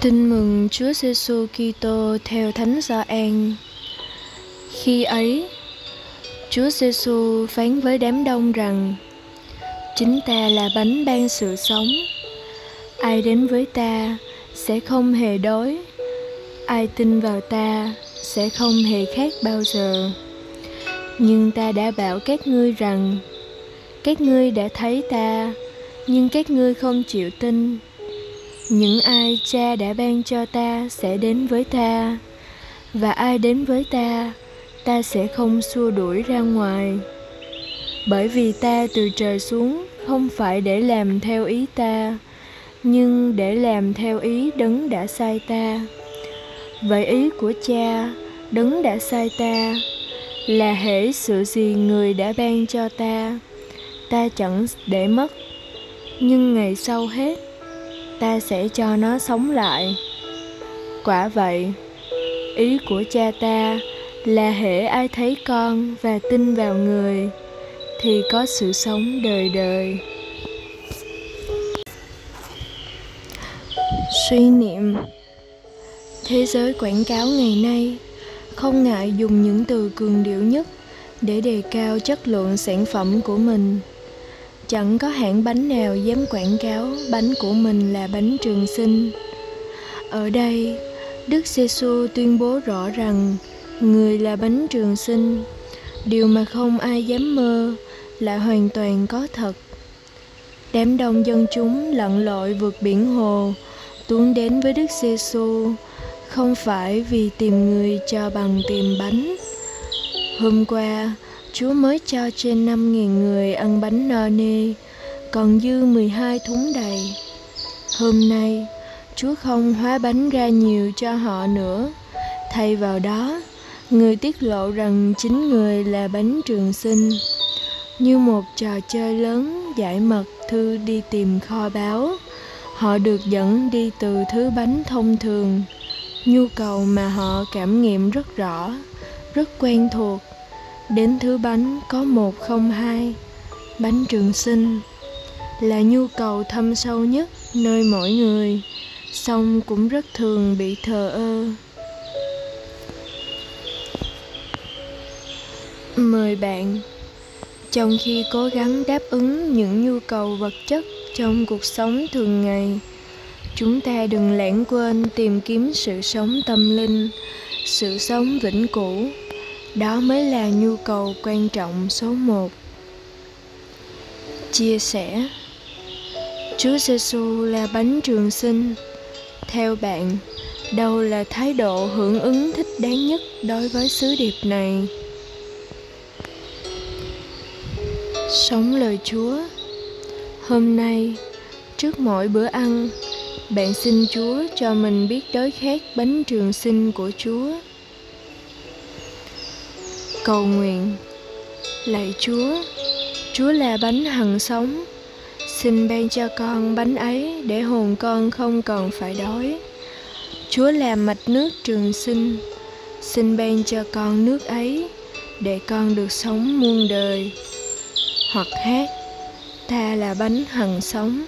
Tin mừng Chúa Giêsu Kitô theo Thánh Gioan. Khi ấy, Chúa Giêsu phán với đám đông rằng: Chính ta là bánh ban sự sống. Ai đến với ta sẽ không hề đói. Ai tin vào ta sẽ không hề khát bao giờ. Nhưng ta đã bảo các ngươi rằng các ngươi đã thấy ta, nhưng các ngươi không chịu tin những ai cha đã ban cho ta sẽ đến với ta. Và ai đến với ta ta sẽ không xua đuổi ra ngoài. Bởi vì ta từ trời xuống, không phải để làm theo ý ta, nhưng để làm theo ý đấng đã sai ta. Vậy ý của cha, đấng đã sai ta, là hễ sự gì người đã ban cho ta ta chẳng để mất. Nhưng ngày sau hết ta sẽ cho nó sống lại. Quả vậy, ý của cha ta là hễ ai thấy con và tin vào người, thì có sự sống đời đời. Suy niệm. Thế giới quảng cáo ngày nay không ngại dùng những từ cường điệu nhất để đề cao chất lượng sản phẩm của mình chẳng có hãng bánh nào dám quảng cáo bánh của mình là bánh trường sinh. Ở đây, đức giêsu tuyên bố rõ rằng người là bánh trường sinh. Điều mà không ai dám mơ là hoàn toàn có thật. Đám đông dân chúng lặn lội vượt biển hồ tuôn đến với đức giêsu không phải vì tìm người cho bằng tìm bánh. Hôm qua Chúa mới cho trên năm nghìn người ăn bánh no nê, còn dư mười hai thúng đầy. Hôm nay, Chúa không hóa bánh ra nhiều cho họ nữa. Thay vào đó, người tiết lộ rằng chính người là bánh trường sinh. Như một trò chơi lớn giải mật thư đi tìm kho báu, họ được dẫn đi từ thứ bánh thông thường, nhu cầu mà họ cảm nghiệm rất rõ, rất quen thuộc đến thứ bánh có một không hai. Bánh trường sinh là nhu cầu thâm sâu nhất nơi mỗi người, song cũng rất thường bị thờ ơ. Mời bạn, trong khi cố gắng đáp ứng những nhu cầu vật chất trong cuộc sống thường ngày, chúng ta đừng lãng quên tìm kiếm sự sống tâm linh, sự sống vĩnh cửu đó mới là nhu cầu quan trọng số một. Chia sẻ. Chúa giêsu là bánh trường sinh. Theo bạn, đâu là thái độ hưởng ứng thích đáng nhất đối với sứ điệp này? Sống lời chúa. Hôm nay, trước mỗi bữa ăn, bạn xin chúa cho mình biết đói khát bánh trường sinh của chúa cầu nguyện. Lạy chúa chúa là bánh hằng sống. Xin ban cho con bánh ấy để hồn con không còn phải đói. Chúa là mạch nước trường sinh. Xin ban cho con nước ấy để con được sống muôn đời. Hoặc hát, ta là bánh hằng sống.